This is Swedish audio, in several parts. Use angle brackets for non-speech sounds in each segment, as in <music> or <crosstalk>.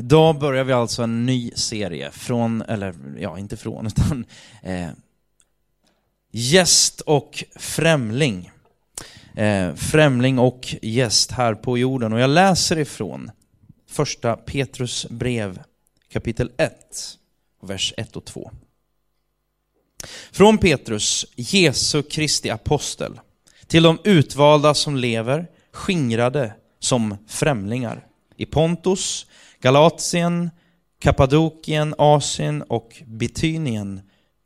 Idag börjar vi alltså en ny serie från, eller ja, inte från, <laughs> utan eh, gäst och främling. Eh, främling och gäst här på jorden. Och jag läser ifrån första Petrus brev kapitel 1, vers 1 och 2. Från Petrus, Jesu Kristi apostel, till de utvalda som lever, skingrade som främlingar i Pontus, Galatien, Kappadokien, Asien och Bitynien,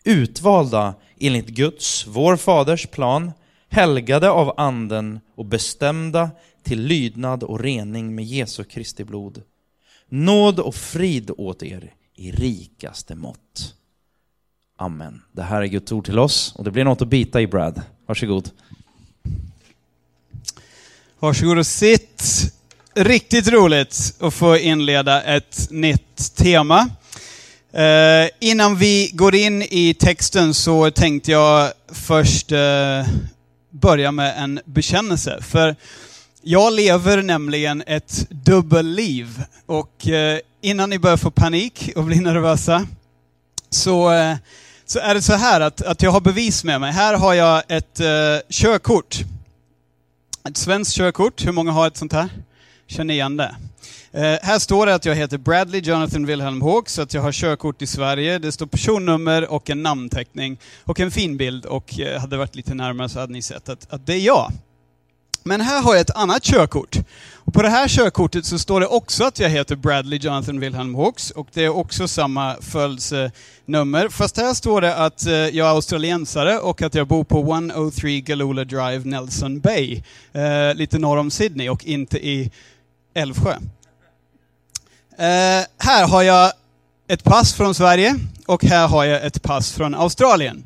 utvalda enligt Guds, vår faders plan, helgade av anden och bestämda till lydnad och rening med Jesu Kristi blod. Nåd och frid åt er i rikaste mått. Amen. Det här är Guds ord till oss och det blir något att bita i Brad. Varsågod. Varsågod och sitt. Riktigt roligt att få inleda ett nytt tema. Eh, innan vi går in i texten så tänkte jag först eh, börja med en bekännelse. För jag lever nämligen ett dubbelliv. Och eh, innan ni börjar få panik och bli nervösa så, eh, så är det så här att, att jag har bevis med mig. Här har jag ett eh, körkort. Ett svenskt körkort. Hur många har ett sånt här? Känner igen det. Eh, här står det att jag heter Bradley Jonathan Wilhelm Hawk, så att jag har körkort i Sverige. Det står personnummer och en namnteckning och en fin bild. Och eh, hade det varit lite närmare så hade ni sett att, att det är jag. Men här har jag ett annat körkort. Och på det här körkortet så står det också att jag heter Bradley Jonathan Wilhelm Hawks och det är också samma följdsnummer. Fast här står det att eh, jag är australiensare och att jag bor på 103 Galoola Drive, Nelson Bay, eh, lite norr om Sydney och inte i Älvsjö. Eh, här har jag ett pass från Sverige och här har jag ett pass från Australien.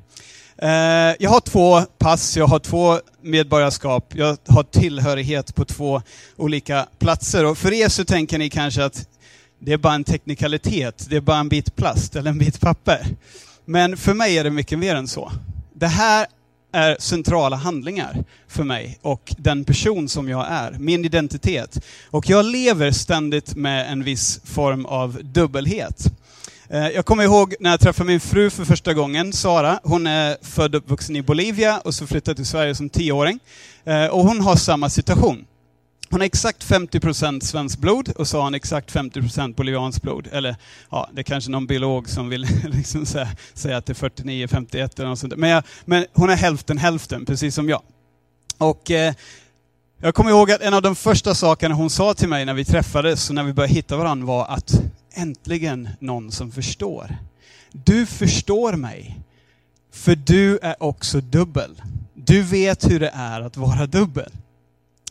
Eh, jag har två pass, jag har två medborgarskap, jag har tillhörighet på två olika platser. Och för er så tänker ni kanske att det är bara en teknikalitet, det är bara en bit plast eller en bit papper. Men för mig är det mycket mer än så. Det här är centrala handlingar för mig och den person som jag är, min identitet. Och jag lever ständigt med en viss form av dubbelhet. Eh, jag kommer ihåg när jag träffade min fru för första gången, Sara. Hon är född och uppvuxen i Bolivia och så flyttade till Sverige som tioåring. Eh, och hon har samma situation. Hon har exakt 50% svenskt blod och så har hon exakt 50% bolivianskt blod. Eller ja, det är kanske någon biolog som vill <laughs> liksom säga, säga att det är 49, 51 eller något sånt. Men, jag, men hon är hälften hälften, precis som jag. Och eh, jag kommer ihåg att en av de första sakerna hon sa till mig när vi träffades och när vi började hitta varandra var att äntligen någon som förstår. Du förstår mig, för du är också dubbel. Du vet hur det är att vara dubbel.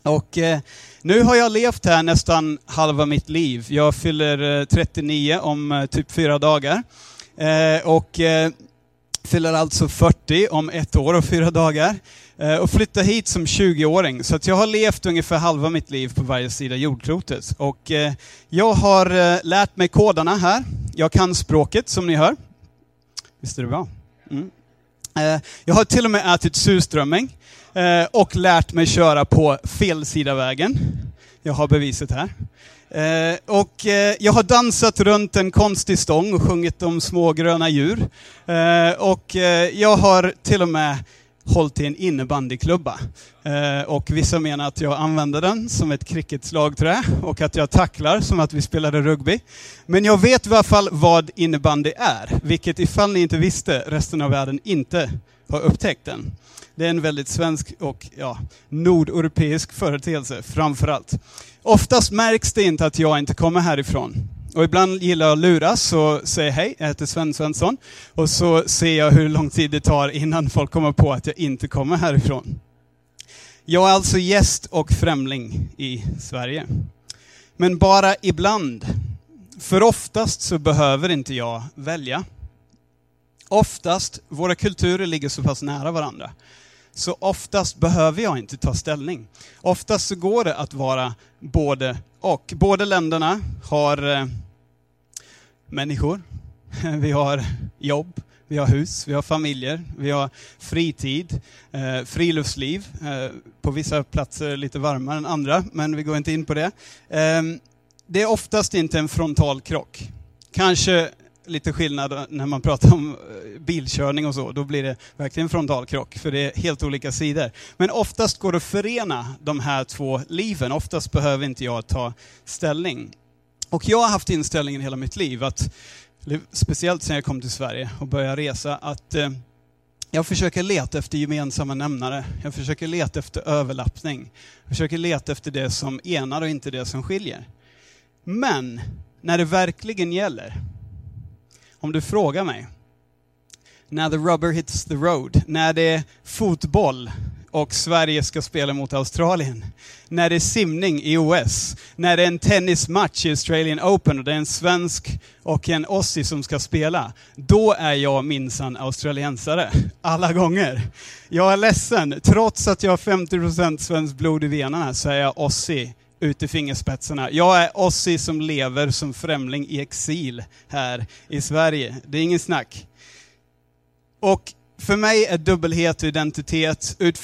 Och eh, nu har jag levt här nästan halva mitt liv. Jag fyller eh, 39 om eh, typ fyra dagar. Eh, och eh, fyller alltså 40 om ett år och fyra dagar. Eh, och flyttade hit som 20-åring. Så att jag har levt ungefär halva mitt liv på varje sida jordklotet. Och jag har lärt mig koderna här. Jag kan språket som ni hör. Visst är det bra? Mm. Jag har till och med ätit surströmming Eh, och lärt mig köra på fel sida vägen. Jag har beviset här. Eh, och eh, jag har dansat runt en konstig stång och sjungit om små gröna djur. och jag har till och med hållit i en innebandyklubba. Eh, och vissa menar att jag använder den som ett cricketslagträ och att jag tacklar som att vi spelade rugby. Men jag vet i alla fall vad innebandy är, vilket ifall ni inte visste, resten av världen inte har upptäckt den. Det är en väldigt svensk och ja, nordeuropeisk företeelse framförallt. Oftast märks det inte att jag inte kommer härifrån. Och ibland gillar jag att luras och säga hej, jag heter Sven Svensson. Och så ser jag hur lång tid det tar innan folk kommer på att jag inte kommer härifrån. Jag är alltså gäst och främling i Sverige. Men bara ibland. För oftast så behöver inte jag välja. Oftast, våra kulturer ligger så pass nära varandra. Så oftast behöver jag inte ta ställning. Oftast så går det att vara både och. Båda länderna har eh, människor, <laughs> vi har jobb, vi har hus, vi har familjer, vi har fritid, eh, friluftsliv. Eh, på vissa platser lite varmare än andra, men vi går inte in på det. Eh, det är oftast inte en frontalkrock. Kanske lite skillnad när man pratar om eh, bilkörning och så, då blir det verkligen frontalkrock, för det är helt olika sidor. Men oftast går det att förena de här två liven, oftast behöver inte jag ta ställning. Och jag har haft inställningen hela mitt liv, att, speciellt sen jag kom till Sverige och började resa, att eh, jag försöker leta efter gemensamma nämnare. Jag försöker leta efter överlappning. Jag försöker leta efter det som enar och inte det som skiljer. Men när det verkligen gäller, om du frågar mig, när the rubber hits the road, när det är fotboll och Sverige ska spela mot Australien, när det är simning i OS, när det är en tennismatch i Australian Open och det är en svensk och en ossi som ska spela, då är jag minsann australiensare. Alla gånger. Jag är ledsen, trots att jag har 50% svenskt blod i venerna så är jag ossi ut i fingerspetsarna. Jag är Ossi som lever som främling i exil här i Sverige. Det är ingen snack. Och för mig är dubbelhet och identitet, ut,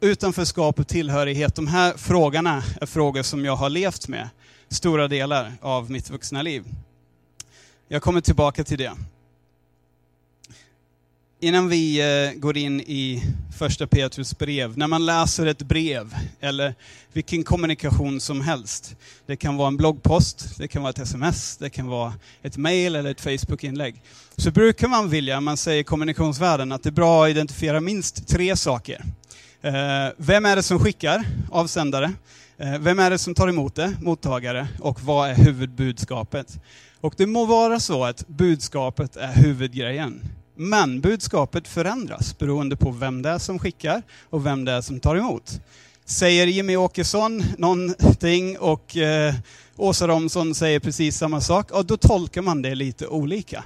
utanförskap och tillhörighet, de här frågorna är frågor som jag har levt med stora delar av mitt vuxna liv. Jag kommer tillbaka till det. Innan vi eh, går in i första Petrus brev, när man läser ett brev eller vilken kommunikation som helst. Det kan vara en bloggpost, det kan vara ett sms, det kan vara ett mail eller ett Facebook-inlägg. Så brukar man vilja, man säger i kommunikationsvärlden, att det är bra att identifiera minst tre saker. Eh, vem är det som skickar, avsändare? Eh, vem är det som tar emot det, mottagare? Och vad är huvudbudskapet? Och det må vara så att budskapet är huvudgrejen. Men budskapet förändras beroende på vem det är som skickar och vem det är som tar emot. Säger Jimmy Åkesson någonting och eh, Åsa Romson säger precis samma sak, och då tolkar man det lite olika.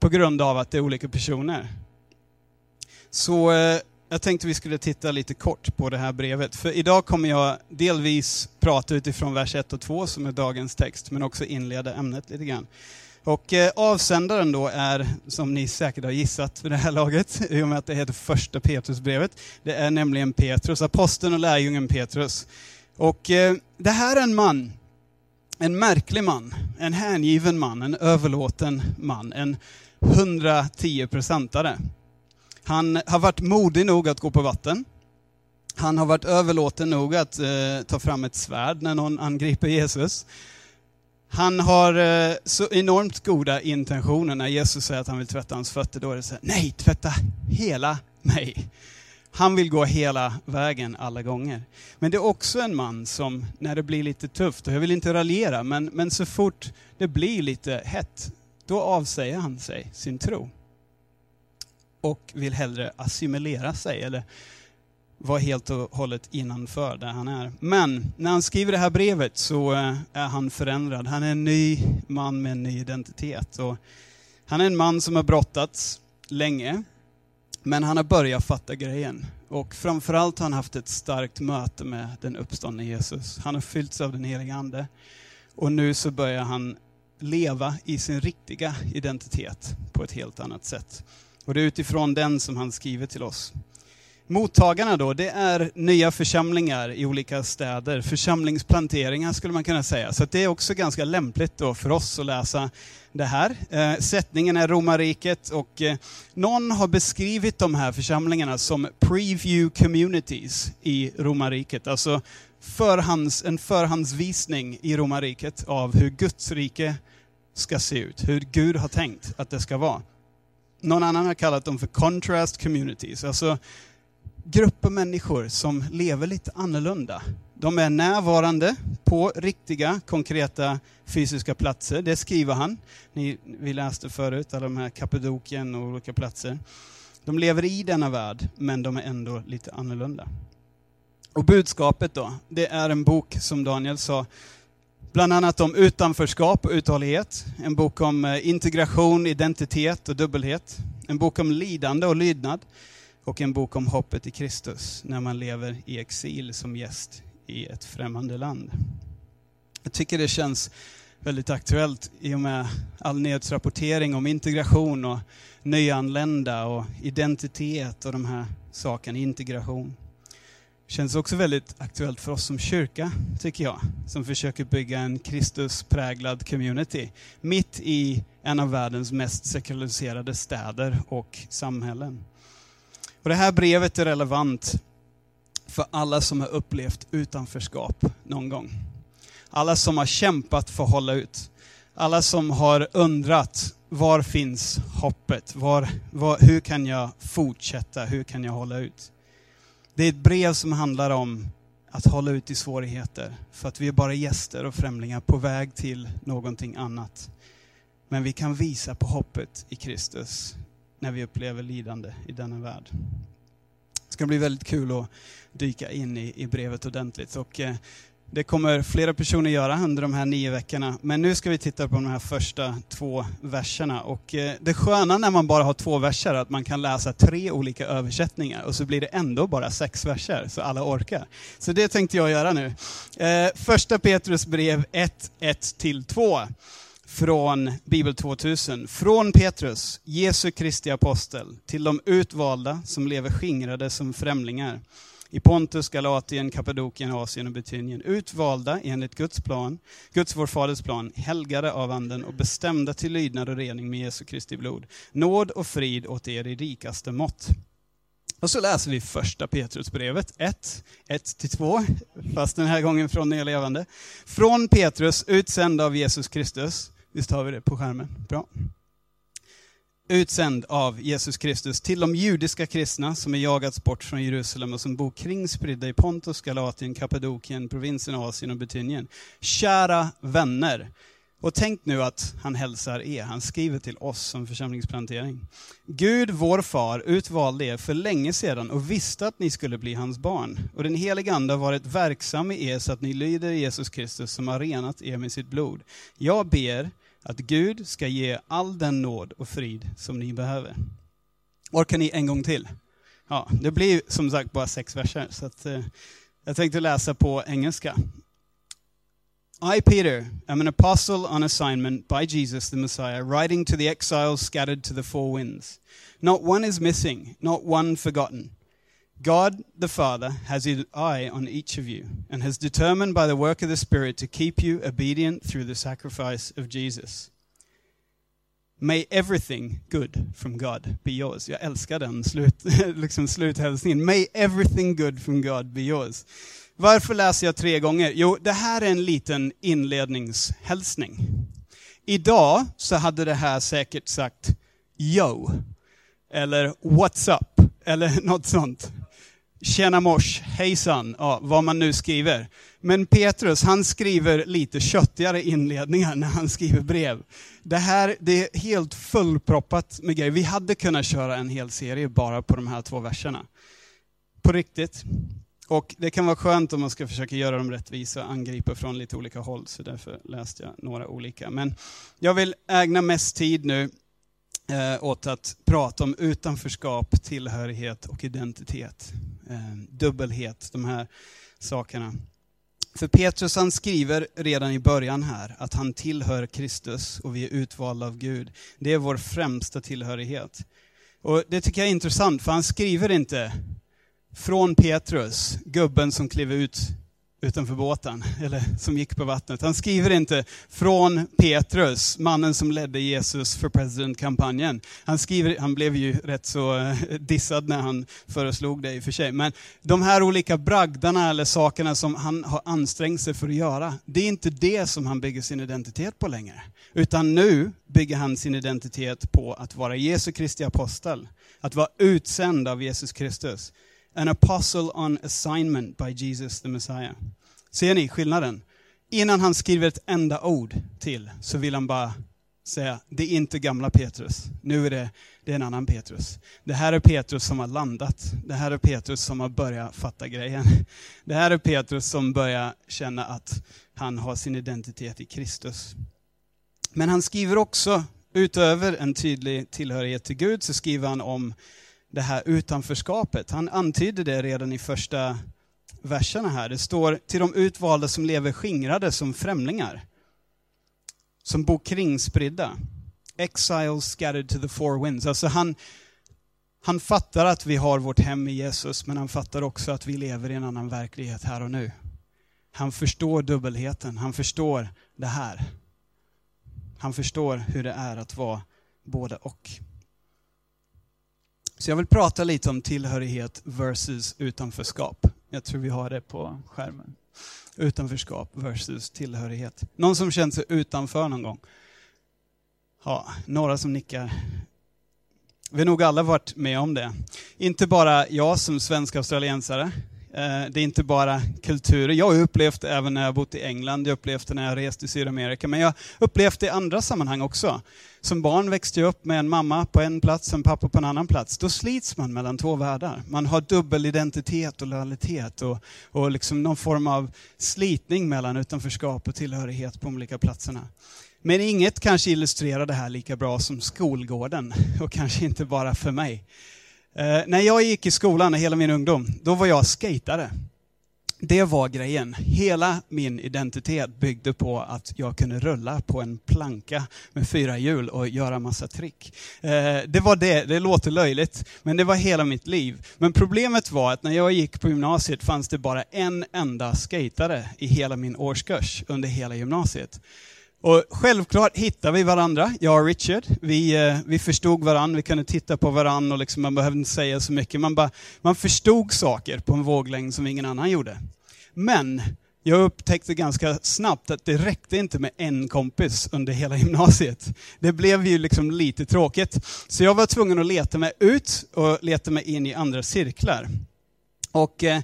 På grund av att det är olika personer. Så eh, jag tänkte vi skulle titta lite kort på det här brevet. För idag kommer jag delvis prata utifrån vers 1 och 2 som är dagens text, men också inleda ämnet lite grann. Och eh, avsändaren då är, som ni säkert har gissat vid det här laget, <laughs> i och med att det heter första Petrusbrevet, det är nämligen Petrus, aposteln och lärjungen Petrus. Och eh, det här är en man, en märklig man, en hängiven man, en överlåten man, en 110-procentare. Han har varit modig nog att gå på vatten. Han har varit överlåten nog att eh, ta fram ett svärd när någon angriper Jesus. Han har eh, så enormt goda intentioner när Jesus säger att han vill tvätta hans fötter. Då är det så här, nej, tvätta hela mig. Han vill gå hela vägen alla gånger. Men det är också en man som, när det blir lite tufft, och jag vill inte raljera, men, men så fort det blir lite hett, då avsäger han sig sin tro. Och vill hellre assimilera sig, eller var helt och hållet innanför där han är. Men när han skriver det här brevet så eh, är han förändrad. Han är en ny man med en ny identitet. Och han är en man som har brottats länge, men han har börjat fatta grejen. Och framförallt har han haft ett starkt möte med den uppståndne Jesus. Han har fyllts av den heliga Ande. Och nu så börjar han leva i sin riktiga identitet på ett helt annat sätt. Och det är utifrån den som han skriver till oss. Mottagarna då, det är nya församlingar i olika städer, församlingsplanteringar skulle man kunna säga. Så det är också ganska lämpligt då för oss att läsa det här. Eh, sättningen är romarriket och eh, någon har beskrivit de här församlingarna som preview communities i romarriket. Alltså förhands, en förhandsvisning i romarriket av hur Guds rike ska se ut, hur Gud har tänkt att det ska vara. Någon annan har kallat dem för contrast communities, alltså grupper människor som lever lite annorlunda. De är närvarande på riktiga, konkreta fysiska platser. Det skriver han. Ni, vi läste förut alla de här Kappadokien och olika platser. De lever i denna värld, men de är ändå lite annorlunda. Och budskapet då, det är en bok som Daniel sa, bland annat om utanförskap och uthållighet. En bok om eh, integration, identitet och dubbelhet. En bok om lidande och lydnad och en bok om hoppet i Kristus när man lever i exil som gäst i ett främmande land. Jag tycker det känns väldigt aktuellt i och med all nyhetsrapportering om integration och nyanlända och identitet och de här sakerna, integration. Känns också väldigt aktuellt för oss som kyrka, tycker jag, som försöker bygga en Kristuspräglad community mitt i en av världens mest sekulariserade städer och samhällen. Och det här brevet är relevant för alla som har upplevt utanförskap någon gång. Alla som har kämpat för att hålla ut. Alla som har undrat, var finns hoppet? Var, var, hur kan jag fortsätta? Hur kan jag hålla ut? Det är ett brev som handlar om att hålla ut i svårigheter. För att vi är bara gäster och främlingar på väg till någonting annat. Men vi kan visa på hoppet i Kristus när vi upplever lidande i denna värld. Det ska bli väldigt kul att dyka in i, i brevet ordentligt. Och, eh, det kommer flera personer göra under de här nio veckorna. Men nu ska vi titta på de här första två verserna. Och eh, det sköna när man bara har två verser är att man kan läsa tre olika översättningar och så blir det ändå bara sex verser, så alla orkar. Så det tänkte jag göra nu. Eh, första Petrus brev 1, 1-2 från Bibel 2000. Från Petrus, Jesu Kristi apostel, till de utvalda som lever skingrade som främlingar i Pontus, Galatien, Kappadokien, Asien och Betynien. Utvalda enligt Guds plan, Guds vår Faders plan, helgade av Anden och bestämda till lydnad och rening med Jesu Kristi blod. Nåd och frid åt er i rikaste mått. Och så läser vi första Petrusbrevet 1, 1-2, fast den här gången från Nya Levande. Från Petrus, utsänd av Jesus Kristus. Visst har vi det på skärmen? Bra utsänd av Jesus Kristus till de judiska kristna som är jagats bort från Jerusalem och som bor kringspridda i Pontus, Galatien, Kappadokien, provinsen Asien och Betynien. Kära vänner. Och tänk nu att han hälsar er, han skriver till oss som församlingsplantering. Gud, vår far, utvalde er för länge sedan och visste att ni skulle bli hans barn. Och den helige Ande har varit verksam i er så att ni lyder Jesus Kristus som har renat er med sitt blod. Jag ber att Gud ska ge all den nåd och frid som ni behöver. Orkar ni en gång till? Ja, det blir som sagt bara sex verser, så att, eh, jag tänkte läsa på engelska. I, Peter, am an apostle on assignment by Jesus the Messiah, writing to the exiles scattered to the four winds. Not one is missing, not one forgotten. God the Father has his eye on each of you and has determined by the work of the Spirit to keep you obedient through the sacrifice of Jesus. May everything good from God be yours. Jag älskar den slut, <laughs> liksom sluthälsningen. May everything good from God be yours. Varför läser jag tre gånger? Jo, det här är en liten inledningshälsning. Idag så hade det här säkert sagt Yo, eller What's up, eller <laughs> något sånt. Tjena mors, hejsan, ja, vad man nu skriver. Men Petrus, han skriver lite köttigare inledningar när han skriver brev. Det här, det är helt fullproppat med grejer. Vi hade kunnat köra en hel serie bara på de här två verserna. På riktigt. Och det kan vara skönt om man ska försöka göra dem rättvisa och angripa från lite olika håll, så därför läste jag några olika. Men jag vill ägna mest tid nu eh, åt att prata om utanförskap, tillhörighet och identitet. Eh, dubbelhet, de här sakerna. För Petrus han skriver redan i början här att han tillhör Kristus och vi är utvalda av Gud. Det är vår främsta tillhörighet. Och Det tycker jag är intressant, för han skriver inte från Petrus, gubben som klev ut utanför båten, <laughs> eller som gick på vattnet. Han skriver inte från Petrus, mannen som ledde Jesus för presidentkampanjen. Han, skriver, han blev ju rätt så eh, dissad när han föreslog det i och för sig. Men de här olika bragdarna eller sakerna som han har ansträngt sig för att göra, det är inte det som han bygger sin identitet på längre. Utan nu bygger han sin identitet på att vara Jesu Kristi apostel. Att vara utsänd av Jesus Kristus. An apostle on assignment by Jesus the Messiah. Ser ni skillnaden? Innan han skriver ett enda ord till så vill han bara säga, det är inte gamla Petrus. Nu är det, det är en annan Petrus. Det här är Petrus som har landat. Det här är Petrus som har börjat fatta grejen. Det här är Petrus som börjar känna att han har sin identitet i Kristus. Men han skriver också, utöver en tydlig tillhörighet till Gud, så skriver han om det här utanförskapet. Han antyder det redan i första verserna här. Det står till de utvalda som lever skingrade som främlingar. Som bor kringspridda. Exiles scattered to the four winds. Alltså han, Han fattar att vi har vårt hem i Jesus, men han fattar också att vi lever i en annan verklighet här och nu. Han förstår dubbelheten, han förstår det här. Han förstår hur det är att vara både och. Så jag vill prata lite om tillhörighet versus utanförskap. Jag tror vi har det på skärmen. Utanförskap versus tillhörighet. Någon som känt sig utanför någon gång? Ja, några som nickar. Vi har nog alla varit med om det. Inte bara jag som svensk australiensare. Eh, det är inte bara kulturer. Jag har upplevt det även när jag bott i England, jag upplevt det när jag rest i Sydamerika, men jag har upplevt det i andra sammanhang också. Som barn växte jag upp med en mamma på en plats, en pappa på en annan plats. Då slits man mellan två världar. Man har dubbel identitet och lojalitet och, och liksom någon form av slitning mellan utanförskap och tillhörighet på de olika platserna. Men inget kanske illustrerar det här lika bra som skolgården, och kanske inte bara för mig. Eh, när jag gick i skolan, hela min ungdom, då var jag skatare. Det var grejen. Hela min identitet byggde på att jag kunde rulla på en planka med fyra hjul och göra massa trick. Eh, det var det, det låter löjligt, men det var hela mitt liv. Men problemet var att när jag gick på gymnasiet fanns det bara en enda skatare i hela min årskurs under hela gymnasiet. Och självklart hittade vi varandra, jag och Richard. Vi, eh, vi förstod varandra, vi kunde titta på varandra och liksom, man behövde inte säga så mycket. Man, bara, man förstod saker på en våglängd som ingen annan gjorde. Men jag upptäckte ganska snabbt att det räckte inte med en kompis under hela <laughs> gymnasiet. Det blev ju liksom lite tråkigt. Så jag var tvungen att leta mig ut och leta mig in i andra cirklar. Och eh,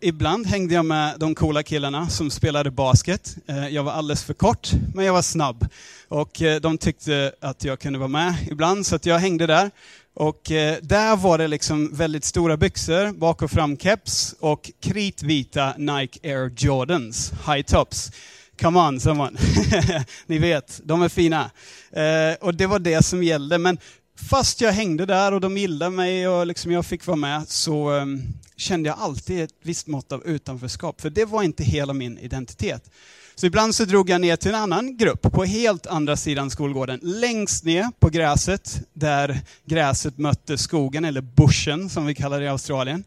ibland hängde jag med de coola killarna som spelade basket. Eh, jag var alldeles för kort, men jag var snabb. Och eh, de tyckte att jag kunde vara med ibland, så att jag hängde där. Och eh, där var det liksom väldigt stora byxor, bak och fram keps och kritvita Nike Air Jordans, high tops. Come on, someone. <laughs> Ni vet, de är fina. Eh, och det var det som gällde. Men fast jag hängde där och de gillade mig och liksom jag fick vara med så um, kände jag alltid ett visst mått av utanförskap, för det var inte hela min identitet. Så ibland så drog jag ner till en annan grupp på helt andra sidan skolgården, längst ner på gräset, där gräset mötte skogen, eller bushen som vi kallar det i Australien.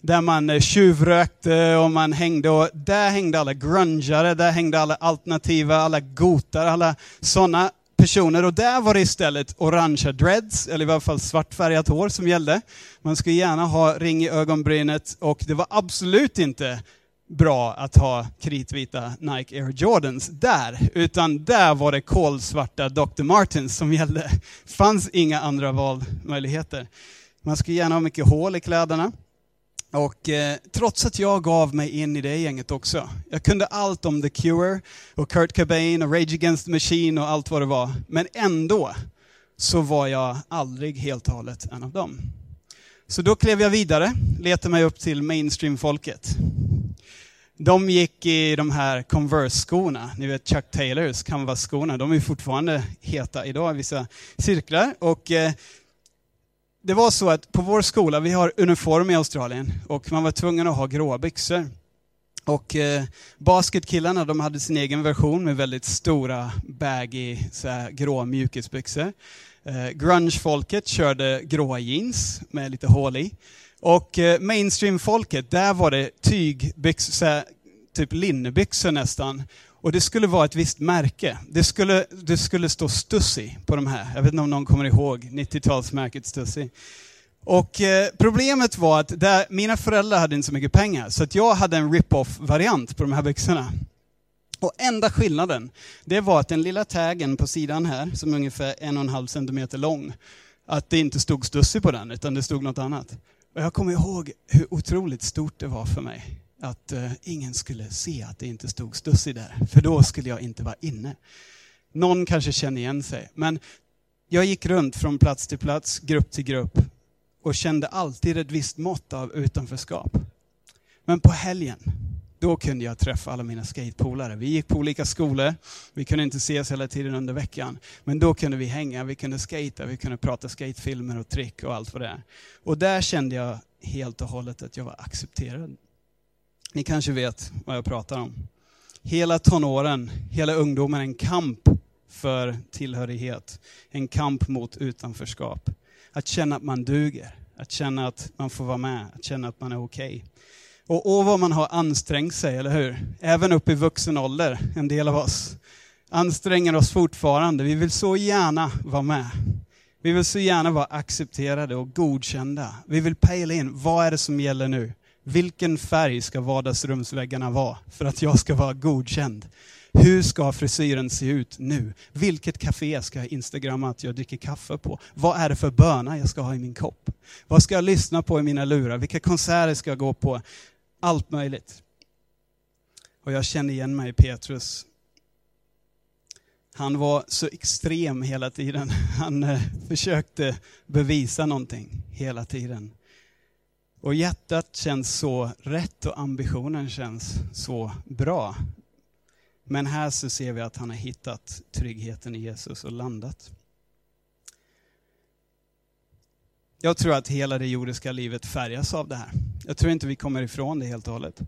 Där man eh, tjuvrökte och man hängde, och där hängde alla grungare, där hängde alla alternativa, alla gotar, alla sådana personer och där var det istället orangea dreads, eller i varje fall svartfärgat hår som gällde. Man skulle gärna ha ring i ögonbrynet och det var absolut inte bra att ha kritvita Nike Air Jordans där, utan där var det kolsvarta Dr. Martens som gällde. Det fanns inga andra valmöjligheter. Man skulle gärna ha mycket hål i kläderna. Och eh, trots att jag gav mig in i det gänget också. Jag kunde allt om The Cure och Kurt Cobain och Rage Against the Machine och allt vad det var. Men ändå så var jag aldrig helt och hållet en av dem. Så då klev jag vidare, letade mig upp till mainstream-folket. De gick i de här Converse-skorna, ni vet Chuck Taylors Canvas-skorna, de är fortfarande heta idag i vissa cirklar. Och eh, det var så att på vår skola, vi har uniform i Australien och man var tvungen att ha gråa byxor. Och eh, basketkillarna de hade sin egen version med väldigt stora baggy så här, grå mjukisbyxor. Eh, grungefolket körde gråa jeans med lite hål i. Och eh, mainstreamfolket, där var det tygbyxor, typ linnebyxor nästan. Och det skulle vara ett visst märke. Det skulle, det skulle stå Stussy på de här. Jag vet inte om någon kommer ihåg 90-talsmärket Stussy. Och eh, problemet var att där, mina föräldrar hade inte så mycket pengar, så att jag hade en rip-off-variant på de här byxorna. Och enda skillnaden, det var att den lilla taggen på sidan här, som är ungefär en och en halv centimeter lång, att det inte stod Stussy på den, utan det stod något annat. Och jag kommer ihåg hur otroligt stort det var för mig att eh, ingen skulle se att det inte stod Stussy där, för då skulle jag inte vara inne. Någon kanske känner igen sig, men jag gick runt från plats till plats, grupp till grupp och kände alltid ett visst mått av utanförskap. Men på helgen, då kunde jag träffa alla mina skatepolare. Vi gick på olika skolor, vi kunde inte ses hela tiden under veckan. Men då kunde vi hänga, vi kunde skata, vi kunde prata skatefilmer och trick och allt vad det är. Och där kände jag helt och hållet att jag var accepterad. Ni kanske vet vad jag pratar om. Hela tonåren, hela ungdomen, en kamp för tillhörighet. En kamp mot utanförskap. Att känna att man duger, att känna att man får vara med, att känna att man är okej. Okay. Och åh vad man har ansträngt sig, eller hur? Även upp i vuxen ålder, en del av oss. Anstränger oss fortfarande. Vi vill så gärna vara med. Vi vill så gärna vara accepterade och godkända. Vi vill pejla in, vad är det som gäller nu? Vilken färg ska vardagsrumsväggarna vara för att jag ska vara godkänd? Hur ska frisyren se ut nu? Vilket café ska jag instagramma att jag dricker kaffe på? Vad är det för böna jag ska ha i min kopp? Vad ska jag lyssna på i mina lurar? Vilka konserter ska jag gå på? Allt möjligt. Och jag känner igen mig i Petrus. Han var så extrem hela tiden. Han eh, försökte bevisa någonting hela tiden. Och hjärtat känns så rätt och ambitionen känns så bra. Men här så ser vi att han har hittat tryggheten i Jesus och landat. Jag tror att hela det jordiska livet färgas av det här. Jag tror inte vi kommer ifrån det helt och hållet.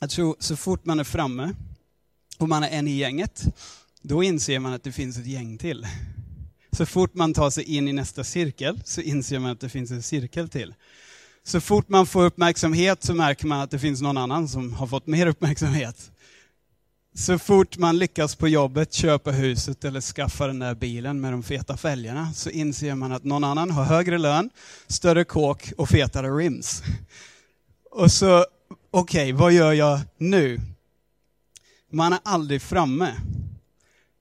Jag tror så fort man är framme och man är en i gänget, då inser man att det finns ett gäng till. Så fort man tar sig in i nästa cirkel så inser man att det finns en cirkel till. Så fort man får uppmärksamhet så märker man att det finns någon annan som har fått mer uppmärksamhet. Så fort man lyckas på jobbet köpa huset eller skaffa den där bilen med de feta fälgarna så inser man att någon annan har högre lön, större kåk och fetare rims. Och så, okej, okay, vad gör jag nu? Man är aldrig framme.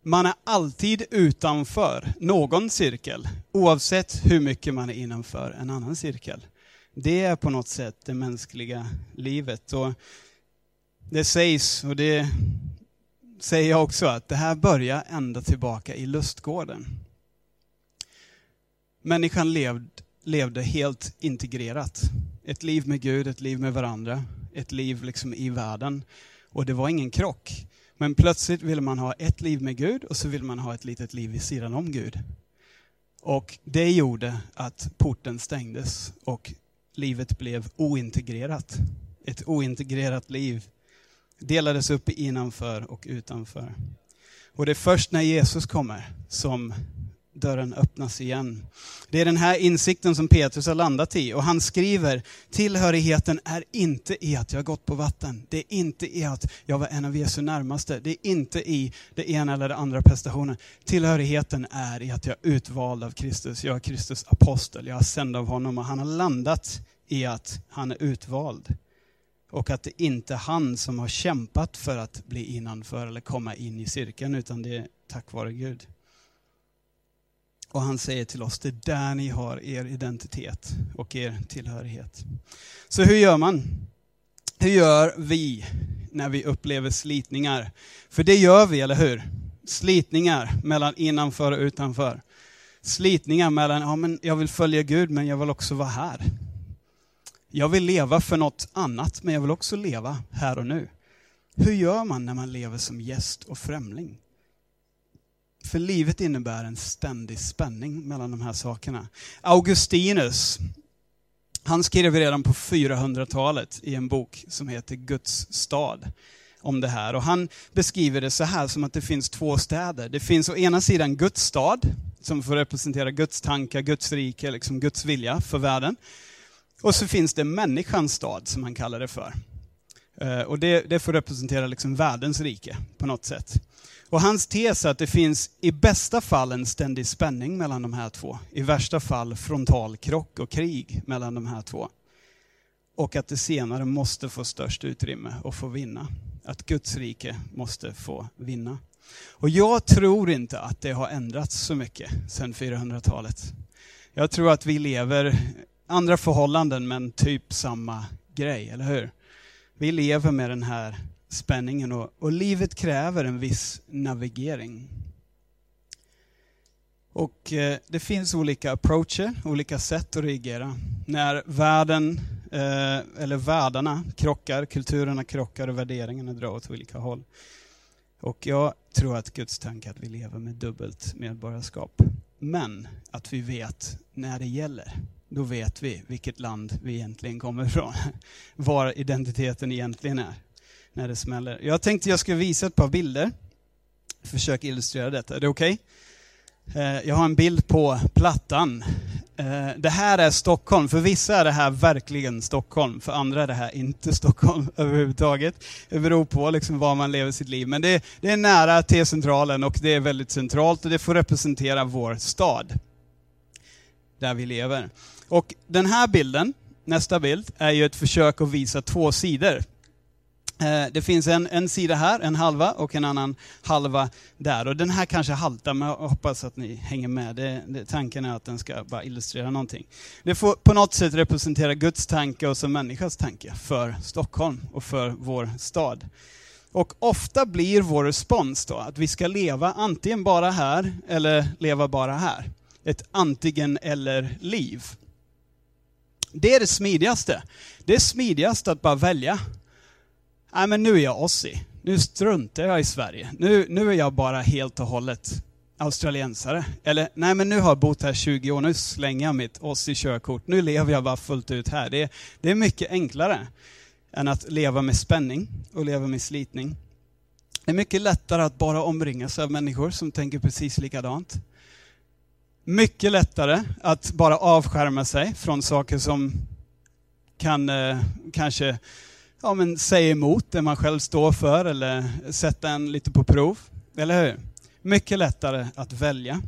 Man är alltid utanför någon cirkel, oavsett hur mycket man är innanför en annan cirkel. Det är på något sätt det mänskliga livet. Och det sägs, och det säger jag också, att det här börjar ända tillbaka i lustgården. Människan levde, levde helt integrerat. Ett liv med Gud, ett liv med varandra, ett liv liksom i världen. Och det var ingen krock. Men plötsligt vill man ha ett liv med Gud och så vill man ha ett litet liv vid sidan om Gud. Och det gjorde att porten stängdes och livet blev ointegrerat. Ett ointegrerat liv delades upp innanför och utanför. Och det är först när Jesus kommer som dörren öppnas igen. Det är den här insikten som Petrus har landat i och han skriver, tillhörigheten är inte i att jag gått på vatten. Det är inte i att jag var en av Jesu närmaste. Det är inte i det ena eller det andra prestationen. Tillhörigheten är i att jag är utvald av Kristus. Jag är Kristus apostel, jag är sänd av honom och han har landat i att han är utvald. Och att det inte är han som har kämpat för att bli innanför eller komma in i cirkeln, utan det är tack vare Gud. Och han säger till oss, det är där ni har er identitet och er tillhörighet. Så hur gör man? Hur gör vi när vi upplever slitningar? För det gör vi, eller hur? Slitningar mellan innanför och utanför. Slitningar mellan, ja men jag vill följa Gud men jag vill också vara här. Jag vill leva för något annat men jag vill också leva här och nu. Hur gör man när man lever som gäst och främling? För livet innebär en ständig spänning mellan de här sakerna. Augustinus, han skrev redan på 400-talet i en bok som heter Guds stad om det här. Och han beskriver det så här som att det finns två städer. Det finns å ena sidan Guds stad, som får representera Guds tankar, Guds rike, liksom Guds vilja för världen. Och så finns det människans stad, som han kallar det för. Eh, och det, det får representera liksom världens rike på något sätt. Och hans tes är att det finns i bästa fall en ständig spänning mellan de här två. I värsta fall frontalkrock och krig mellan de här två. Och att det senare måste få störst utrymme och få vinna. Att Guds rike måste få vinna. Och jag tror inte att det har ändrats så mycket sedan 400-talet. Jag tror att vi lever andra förhållanden men typ samma grej, eller hur? Vi lever med den här spänningen och, och livet kräver en viss navigering. Och eh, det finns olika approacher, olika sätt att reagera. När världen, eh, eller världarna krockar, kulturerna krockar och värderingarna drar åt olika håll. Och jag tror att Guds tanke är att vi lever med dubbelt medborgarskap. Men att vi vet när det gäller. Då vet vi vilket land vi egentligen kommer ifrån. <laughs> Var identiteten egentligen är när det smäller. Jag tänkte jag skulle visa ett par bilder. Försök illustrera detta. Är det okej? Okay? Jag har en bild på Plattan. Eh, det här är Stockholm. För vissa är det här verkligen Stockholm. För andra är det här inte Stockholm <laughs> överhuvudtaget. Det beror på liksom var man lever sitt liv. Men det, det är nära T-centralen och det är väldigt centralt och det får representera vår stad. Där vi lever. Och den här bilden, nästa bild, är ju ett försök att visa två sidor eh, det finns en, en sida här, en halva, och en annan halva där. Och den här kanske haltar, men jag hoppas att ni hänger med. Det, det, tanken är att den ska bara illustrera någonting. Det får på något sätt representera Guds tanke och som människas tanke för Stockholm och för vår stad. Och ofta blir vår respons då att vi ska leva antingen bara här eller leva bara här. Ett antingen eller liv. Det är det smidigaste. Det är smidigast att bara välja nej men nu är jag Aussie. Nu struntar jag i Sverige. Nu, nu är jag bara helt och hållet australiensare. Eller, nej men nu har jag bott här 20 år, nu slänger jag mitt Aussie-körkort. Nu lever jag bara fullt ut här. Det, det är mycket enklare än att leva med spänning och leva med slitning. Det är mycket lättare att bara omringa sig av människor som tänker precis likadant. Mycket lättare att bara avskärma sig från saker som kan eh, kanske ja, men säga emot det man själv står för eller sätta en lite på prov. Eller hur? Mycket lättare att välja.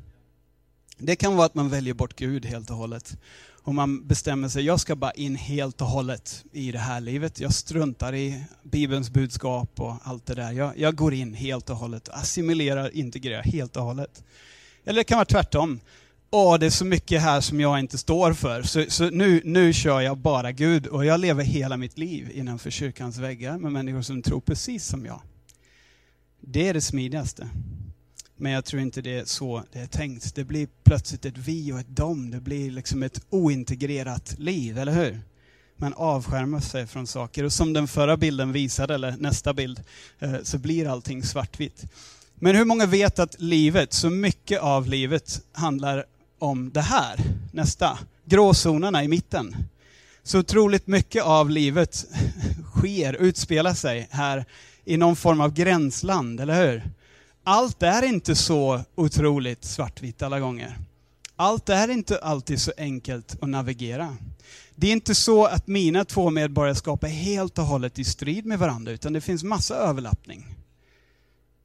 Det kan vara att man väljer bort Gud helt och hållet. Och man bestämmer sig, jag ska bara in helt och hållet i det här livet. Jag struntar i Bibelns budskap och allt det där. Jag, jag går in helt och hållet, assimilerar, integrerar helt och hållet. Eller det kan vara tvärtom åh det är så mycket här som jag inte står för, så, så, nu, nu kör jag bara Gud och jag lever hela mitt liv innanför kyrkans väggar med människor som tror precis som jag. Det är det smidigaste. Men jag tror inte det är så det är tänkt. Det blir plötsligt ett vi och ett dom. Det blir liksom ett ointegrerat liv, eller hur? Man avskärmar sig från saker. Och som den förra bilden visade, eller nästa bild, eh, så blir allting svartvitt. Men hur många vet att livet, så mycket av livet handlar om det här, nästa, gråzonerna i mitten. Så otroligt mycket av livet sker, utspelar sig här i någon form av gränsland, eller hur? Allt är inte så otroligt svartvitt alla gånger. Allt är inte alltid så enkelt att navigera. Det är inte så att mina två medborgarskap är helt och hållet i strid med varandra, utan det finns massa överlappning.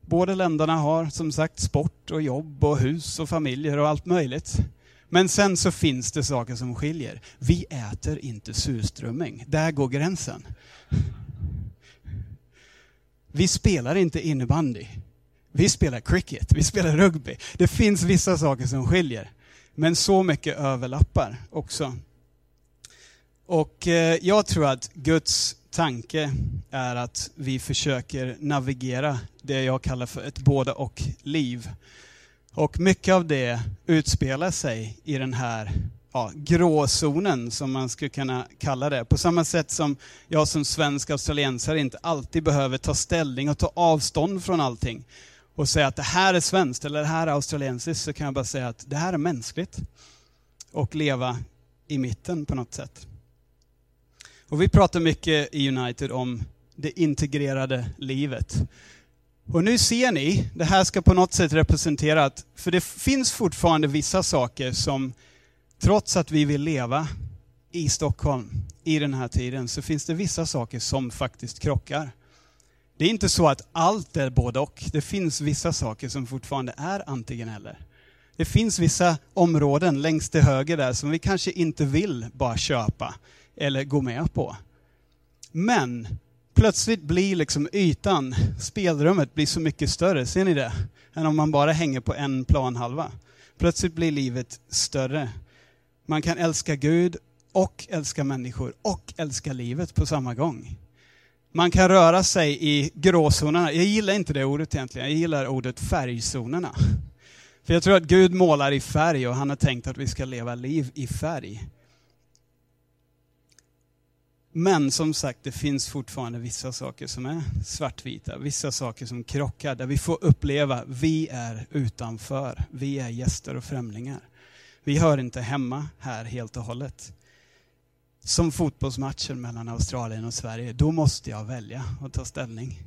Båda länderna har som sagt sport och jobb och hus och familjer och allt möjligt. Men sen så finns det saker som skiljer. Vi äter inte surströmming. Där går gränsen. Vi spelar inte innebandy. Vi spelar cricket, vi spelar rugby. Det finns vissa saker som skiljer. Men så mycket överlappar också. Och eh, jag tror att Guds tanke är att vi försöker navigera det jag kallar för ett både och liv. Och mycket av det utspelar sig i den här ja, gråzonen som man skulle kunna kalla det. På samma sätt som jag som svensk australiensare inte alltid behöver ta ställning och ta avstånd från allting och säga att det här är svenskt eller det här är australiensiskt så kan jag bara säga att det här är mänskligt och leva i mitten på något sätt. Och vi pratar mycket i United om det integrerade livet. Och nu ser ni, det här ska på något sätt representera att, för det finns fortfarande vissa saker som, trots att vi vill leva i Stockholm i den här tiden, så finns det vissa saker som faktiskt krockar. Det är inte så att allt är både och. Det finns vissa saker som fortfarande är antingen eller. Det finns vissa områden längst till höger där som vi kanske inte vill bara köpa eller gå med på. Men plötsligt blir liksom ytan, spelrummet blir så mycket större, ser ni det? Än om man bara hänger på en planhalva. Plötsligt blir livet större. Man kan älska Gud och älska människor och älska livet på samma gång. Man kan röra sig i gråzonerna. Jag gillar inte det ordet egentligen, jag gillar ordet färgzonerna. För jag tror att Gud målar i färg och han har tänkt att vi ska leva liv i färg. Men som sagt, det finns fortfarande vissa saker som är svartvita, vissa saker som krockar, där vi får uppleva, vi är utanför, vi är gäster och främlingar. Vi hör inte hemma här helt och hållet. Som fotbollsmatchen mellan Australien och Sverige, då måste jag välja och ta ställning.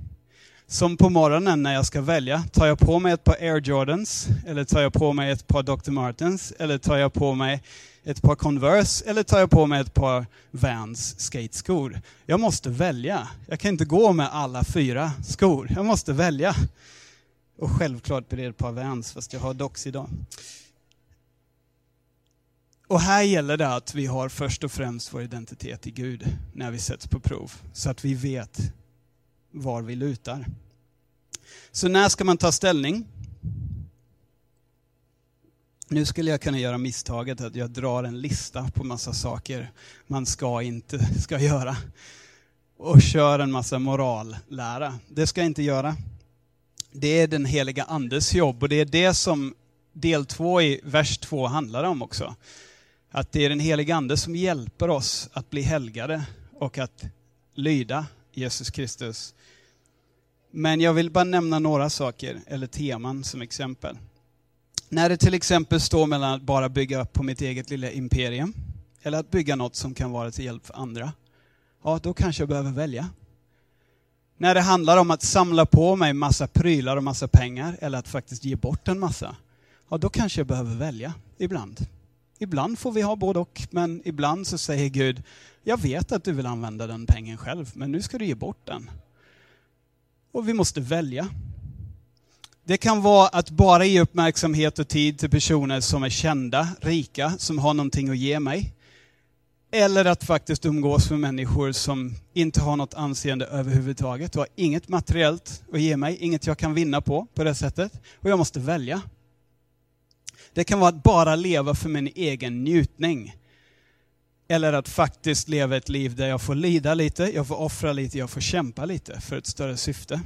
Som på morgonen när jag ska välja, tar jag på mig ett par Air Jordans, eller tar jag på mig ett par Dr. Martens, eller tar jag på mig ett par Converse eller tar jag på mig ett par Vans skateskor? Jag måste välja. Jag kan inte gå med alla fyra skor. Jag måste välja. Och självklart blir det ett par Vans, fast jag har Docs idag. Och här gäller det att vi har först och främst vår identitet i Gud när vi sätts på prov, så att vi vet var vi lutar. Så när ska man ta ställning? Nu skulle jag kunna göra misstaget att jag drar en lista på massa saker man ska inte <laughs> ska göra. Och kör en massa morallära. Det ska jag inte göra. Det är den heliga andes jobb och det är det som del två i vers två handlar om också. Att det är den heliga ande som hjälper oss att bli helgade och att lyda Jesus Kristus. Men jag vill bara nämna några saker, eller teman som exempel. När det till exempel står mellan att bara bygga på mitt eget lilla imperium, eller att bygga något som kan vara till hjälp för andra, ja då kanske jag behöver välja. När det handlar om att samla på mig massa prylar och massa pengar, eller att faktiskt ge bort en massa, ja då kanske jag behöver välja ibland. Ibland får vi ha både och, men ibland så säger Gud, jag vet att du vill använda den pengen själv, men nu ska du ge bort den. Och vi måste välja. Det kan vara att bara ge uppmärksamhet och tid till personer som är kända, rika, som har någonting att ge mig. Eller att faktiskt umgås med människor som inte har något anseende överhuvudtaget och har inget materiellt att ge mig, inget jag kan vinna på på det sättet. Och jag måste välja. Det kan vara att bara leva för min egen njutning. Eller att faktiskt leva ett liv där jag får lida lite, jag får offra lite, jag får kämpa lite för ett större syfte.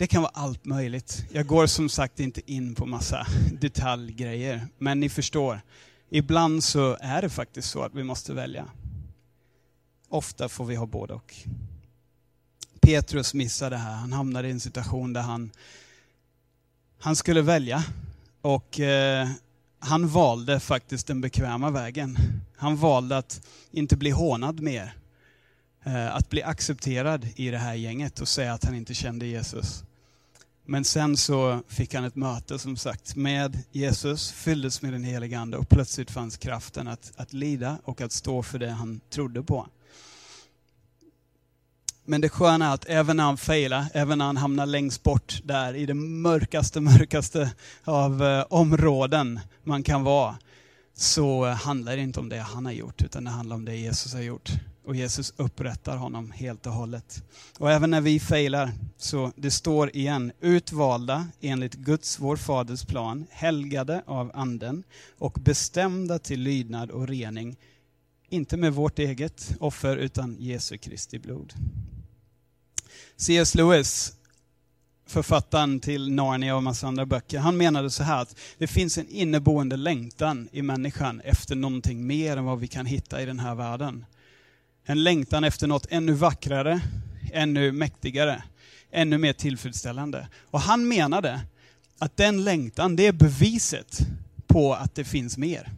Det kan vara allt möjligt. Jag går som sagt inte in på massa detaljgrejer, men ni förstår. Ibland så är det faktiskt så att vi måste välja. Ofta får vi ha både och. Petrus missade det här. Han hamnade i en situation där han, han skulle välja. Och eh, han valde faktiskt den bekväma vägen. Han valde att inte bli hånad mer. Eh, att bli accepterad i det här gänget och säga att han inte kände Jesus. Men sen så fick han ett möte som sagt med Jesus, fylldes med den helige Ande och plötsligt fanns kraften att, att lida och att stå för det han trodde på. Men det sköna är att även när han failar, även när han hamnar längst bort där i det mörkaste, mörkaste av eh, områden man kan vara, så handlar det inte om det han har gjort, utan det handlar om det Jesus har gjort. Och Jesus upprättar honom helt och hållet. Och även när vi failar, så det står igen, utvalda enligt Guds, vår Faders plan, helgade av anden och bestämda till lydnad och rening, inte med vårt eget offer utan Jesu Kristi blod. C.S. Lewis, författaren till Narnia och massa andra böcker, han menade så här att det finns en inneboende längtan i människan efter någonting mer än vad vi kan hitta i den här världen. En längtan efter något ännu vackrare, ännu mäktigare, ännu mer tillfredsställande. Och han menade att den längtan, det är beviset på att det finns mer.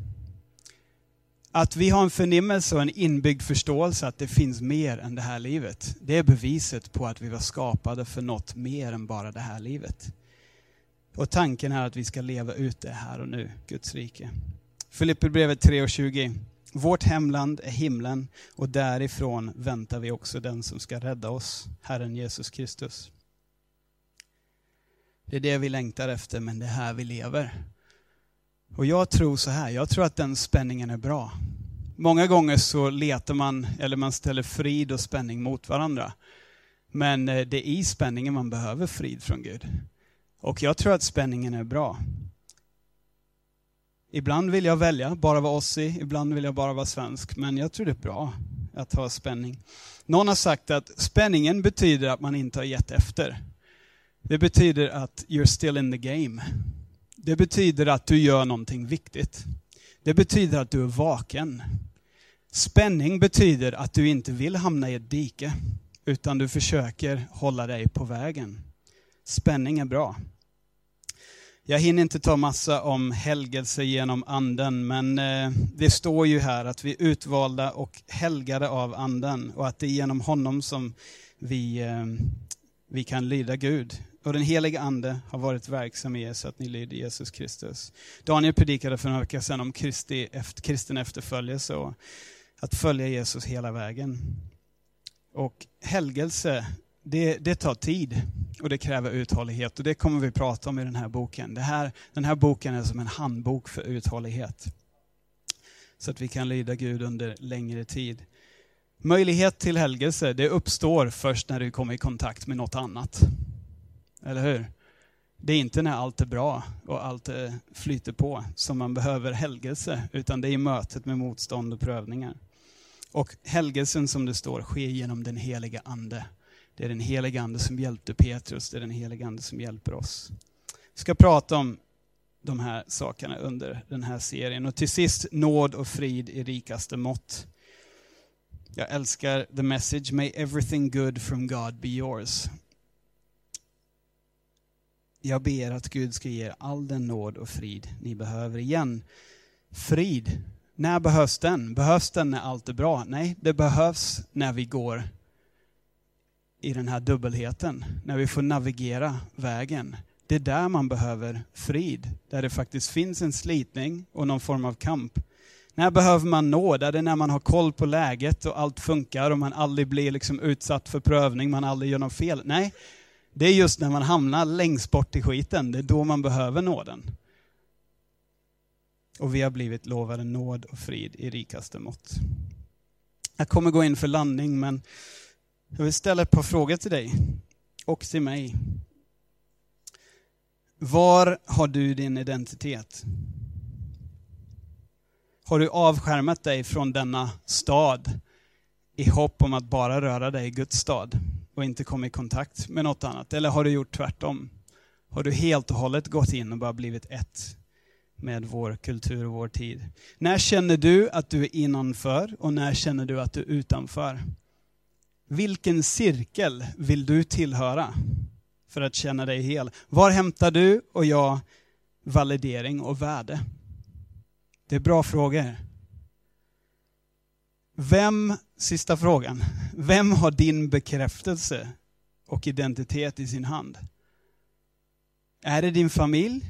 Att vi har en förnimmelse och en inbyggd förståelse att det finns mer än det här livet. Det är beviset på att vi var skapade för något mer än bara det här livet. Och tanken är att vi ska leva ut det här och nu, Guds rike. Filipperbrevet 3.20. Vårt hemland är himlen och därifrån väntar vi också den som ska rädda oss, Herren Jesus Kristus. Det är det vi längtar efter, men det är här vi lever. Och jag tror så här, jag tror att den spänningen är bra. Många gånger så letar man, eller man ställer frid och spänning mot varandra. Men eh, det är i spänningen man behöver frid från Gud. Och jag tror att spänningen är bra. Ibland vill jag välja, bara vara ossi, ibland vill jag bara vara svensk. Men jag tror det är bra att ha spänning. Någon har sagt att spänningen betyder att man inte har gett efter. Det betyder att you're still in the game. Det betyder att du gör någonting viktigt. Det betyder att du är vaken. Spänning betyder att du inte vill hamna i ett dike, utan du försöker hålla dig på vägen. Spänning är bra. Jag hinner inte ta massa om helgelse genom anden, men eh, det står ju här att vi är utvalda och helgade av anden och att det är genom honom som vi, eh, vi kan lyda Gud. Och den heliga Ande har varit verksam i er så att ni lyder Jesus Kristus. Daniel predikade för några veckor sedan om Kristi, kristen efterföljelse och att följa Jesus hela vägen. Och helgelse, det, det tar tid och det kräver uthållighet. Och det kommer vi prata om i den här boken. Det här, den här boken är som en handbok för uthållighet. Så att vi kan lyda Gud under längre tid. Möjlighet till helgelse, det uppstår först när du kommer i kontakt med något annat. Eller hur? Det är inte när allt är bra och allt flyter på som man behöver helgelse, utan det är i mötet med motstånd och prövningar. Och helgelsen som det står sker genom den heliga Ande. Det är den helige Ande som hjälpte Petrus, det är den helige Ande som hjälper oss. Vi ska prata om de här sakerna under den här serien. Och till sist nåd och frid i rikaste mått. Jag älskar the message, may everything good from God be yours. Jag ber att Gud ska ge er all den nåd och frid ni behöver. Igen, frid. När behövs den? Behövs den när allt är bra? Nej, det behövs när vi går i den här dubbelheten. När vi får navigera vägen. Det är där man behöver frid. Där det faktiskt finns en slitning och någon form av kamp. När behöver man nåd? Är det när man har koll på läget och allt funkar och man aldrig blir liksom utsatt för prövning, man aldrig gör något fel? Nej, det är just när man hamnar längst bort i skiten, det är då man behöver nåden. Och vi har blivit lovade nåd och frid i rikaste mått. Jag kommer gå in för landning, men jag vill ställa ett par frågor till dig och till mig. Var har du din identitet? Har du avskärmat dig från denna stad i hopp om att bara röra dig i Guds stad och inte komma i kontakt med något annat? Eller har du gjort tvärtom? Har du helt och hållet gått in och bara blivit ett med vår kultur och vår tid? När känner du att du är innanför och när känner du att du är utanför? Vilken cirkel vill du tillhöra för att känna dig hel? Var hämtar du och jag validering och värde? Det är bra frågor. Vem, sista frågan, vem har din bekräftelse och identitet i sin hand? Är det din familj?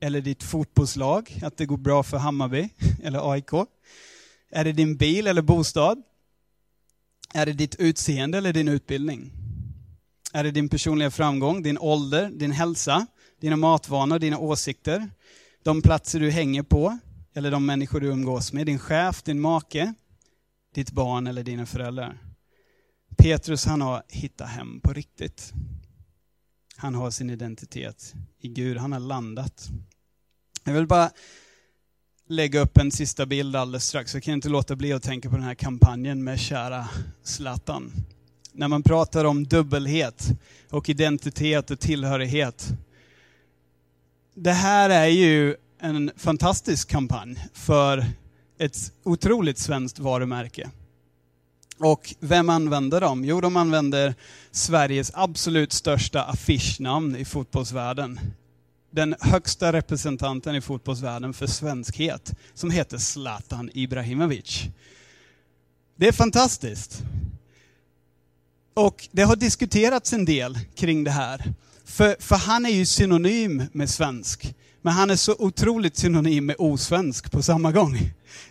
Eller ditt fotbollslag, att det går bra för Hammarby eller AIK? Är det din bil eller bostad? Är det ditt utseende eller din utbildning? Är det din personliga framgång, din ålder, din hälsa, dina matvanor, dina åsikter, de platser du hänger på, eller de människor du umgås med, din chef, din make, ditt barn eller dina föräldrar. Petrus han har hittat hem på riktigt. Han har sin identitet i Gud, han har landat. Jag vill bara lägga upp en sista bild alldeles strax. Jag kan inte låta bli att tänka på den här kampanjen med kära Zlatan. När man pratar om dubbelhet och identitet och tillhörighet. Det här är ju en fantastisk kampanj för ett otroligt svenskt varumärke. Och vem använder dem? Jo, de använder Sveriges absolut största affischnamn i fotbollsvärlden. Den högsta representanten i fotbollsvärlden för svenskhet, som heter Zlatan Ibrahimovic. Det är fantastiskt. Och det har diskuterats en del kring det här. För, för han är ju synonym med svensk. Men han är så otroligt synonym med osvensk på samma gång.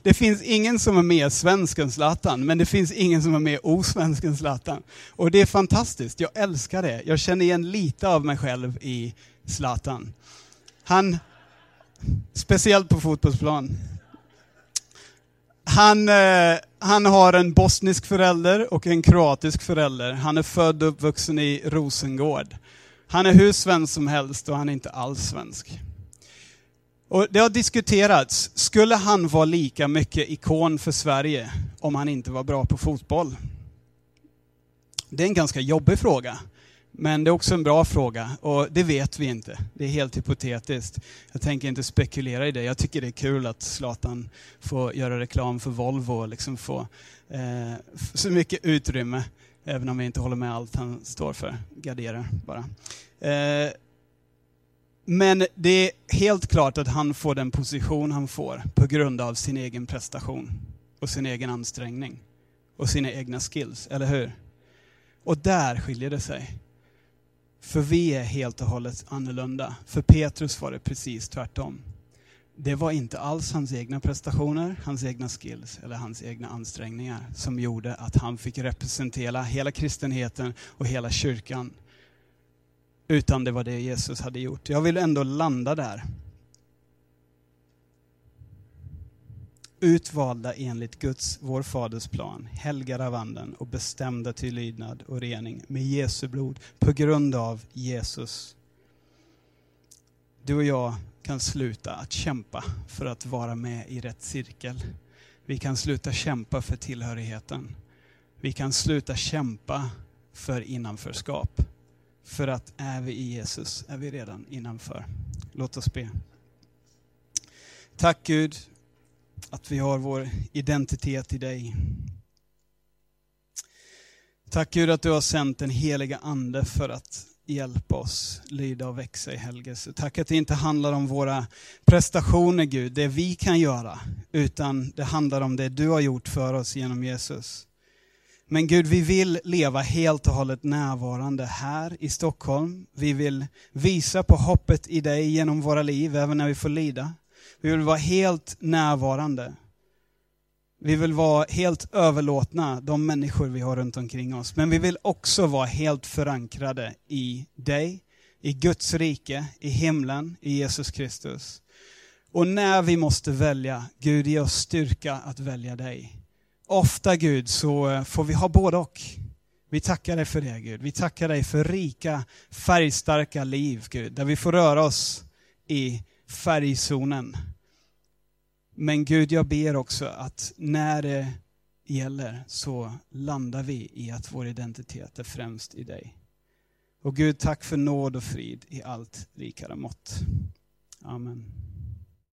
Det finns ingen som är mer svensk än Zlatan, men det finns ingen som är mer osvensk än Zlatan. Och det är fantastiskt, jag älskar det. Jag känner igen lite av mig själv i Zlatan. Han, speciellt på fotbollsplan. Han, eh, han har en bosnisk förälder och en kroatisk förälder. Han är född och uppvuxen i Rosengård. Han är hur svensk som helst och han är inte alls svensk. Och det har diskuterats, skulle han vara lika mycket ikon för Sverige om han inte var bra på fotboll? Det är en ganska jobbig fråga. Men det är också en bra fråga och det vet vi inte. Det är helt hypotetiskt. Jag tänker inte spekulera i det. Jag tycker det är kul att Zlatan får göra reklam för Volvo och liksom få eh, så mycket utrymme. Även om jag inte håller med allt han står för. Garderar bara. Eh, men det är helt klart att han får den position han får på grund av sin egen prestation och sin egen ansträngning och sina egna skills, eller hur? Och där skiljer det sig. För vi är helt och hållet annorlunda. För Petrus var det precis tvärtom. Det var inte alls hans egna prestationer, hans egna skills eller hans egna ansträngningar som gjorde att han fick representera hela kristenheten och hela kyrkan. Utan det var det Jesus hade gjort. Jag vill ändå landa där. Utvalda enligt Guds, vår faders plan, helgade av anden och bestämda till lydnad och rening med Jesu blod på grund av Jesus. Du och jag kan sluta att kämpa för att vara med i rätt cirkel. Vi kan sluta kämpa för tillhörigheten. Vi kan sluta kämpa för innanförskap. För att är vi i Jesus är vi redan innanför. Låt oss be. Tack Gud att vi har vår identitet i dig. Tack Gud att du har sänt den heliga Ande för att hjälpa oss lyda och växa i helgelse. Tack att det inte handlar om våra prestationer Gud, det vi kan göra, utan det handlar om det du har gjort för oss genom Jesus. Men Gud, vi vill leva helt och hållet närvarande här i Stockholm. Vi vill visa på hoppet i dig genom våra liv, även när vi får lida. Vi vill vara helt närvarande. Vi vill vara helt överlåtna de människor vi har runt omkring oss. Men vi vill också vara helt förankrade i dig, i Guds rike, i himlen, i Jesus Kristus. Och när vi måste välja, Gud ge oss styrka att välja dig. Ofta Gud så eh, får vi ha både och. Vi tackar dig för det Gud. Vi tackar dig för rika, färgstarka liv Gud, där vi får röra oss i färgzonen. Men Gud, jag ber också att när det gäller så landar vi i att vår identitet är främst i dig. Och Gud, tack för nåd och frid i allt rikare mått. Amen.